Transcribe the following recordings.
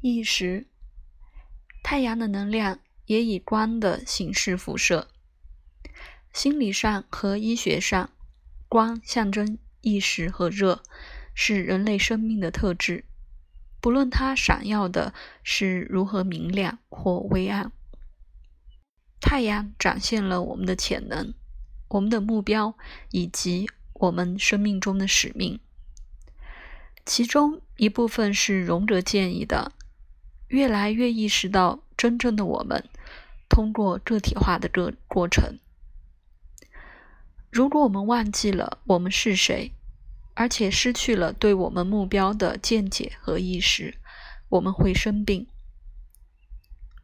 意识。太阳的能量也以光的形式辐射。心理上和医学上，光象征意识和热，是人类生命的特质。不论它闪耀的是如何明亮或微暗，太阳展现了我们的潜能、我们的目标以及我们生命中的使命。其中一部分是荣格建议的。越来越意识到，真正的我们通过个体化的个过程。如果我们忘记了我们是谁，而且失去了对我们目标的见解和意识，我们会生病。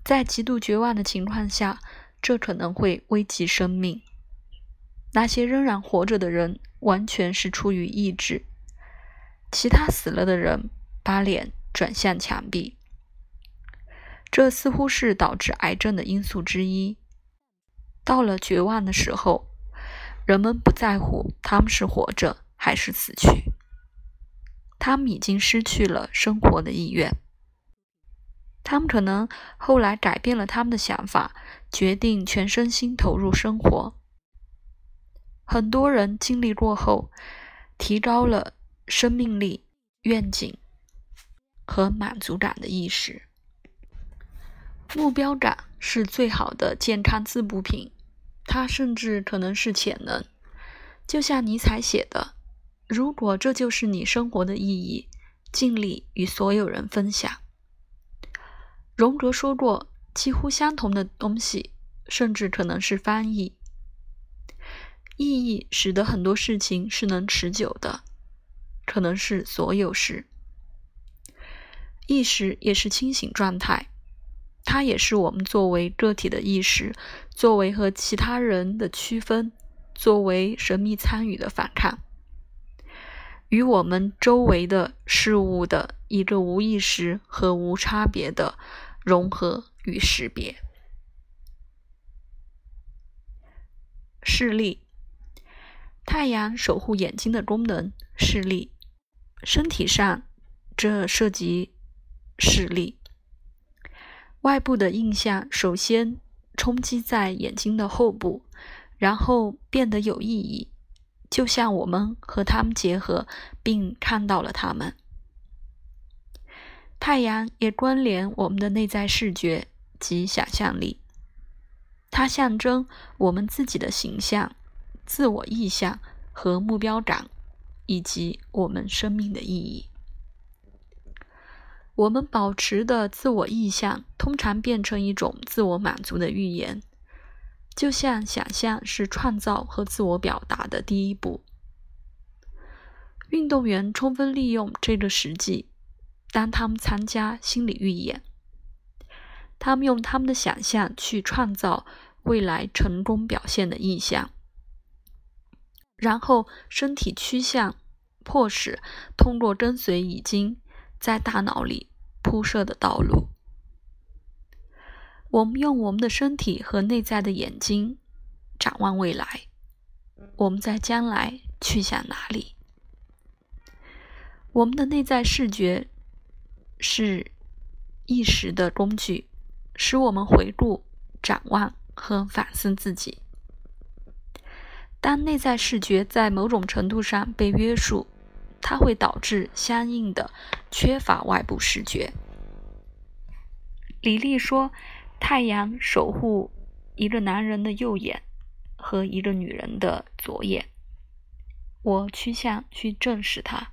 在极度绝望的情况下，这可能会危及生命。那些仍然活着的人，完全是出于意志；其他死了的人，把脸转向墙壁。这似乎是导致癌症的因素之一。到了绝望的时候，人们不在乎他们是活着还是死去，他们已经失去了生活的意愿。他们可能后来改变了他们的想法，决定全身心投入生活。很多人经历过后，提高了生命力、愿景和满足感的意识。目标感是最好的健康滋补品，它甚至可能是潜能。就像尼采写的：“如果这就是你生活的意义，尽力与所有人分享。”荣格说过：“几乎相同的东西，甚至可能是翻译。意义使得很多事情是能持久的，可能是所有事。意识也是清醒状态。”它也是我们作为个体的意识，作为和其他人的区分，作为神秘参与的反抗，与我们周围的事物的一个无意识和无差别的融合与识别。视力，太阳守护眼睛的功能，视力，身体上这涉及视力。外部的印象首先冲击在眼睛的后部，然后变得有意义，就像我们和它们结合，并看到了它们。太阳也关联我们的内在视觉及想象力，它象征我们自己的形象、自我意向和目标感，以及我们生命的意义。我们保持的自我意向通常变成一种自我满足的预言，就像想象是创造和自我表达的第一步。运动员充分利用这个实际，当他们参加心理预演，他们用他们的想象去创造未来成功表现的意向，然后身体趋向迫使通过跟随已经。在大脑里铺设的道路，我们用我们的身体和内在的眼睛展望未来。我们在将来去向哪里？我们的内在视觉是意识的工具，使我们回顾、展望和反思自己。当内在视觉在某种程度上被约束。它会导致相应的缺乏外部视觉。李丽说：“太阳守护一个男人的右眼和一个女人的左眼。”我趋向去证实它。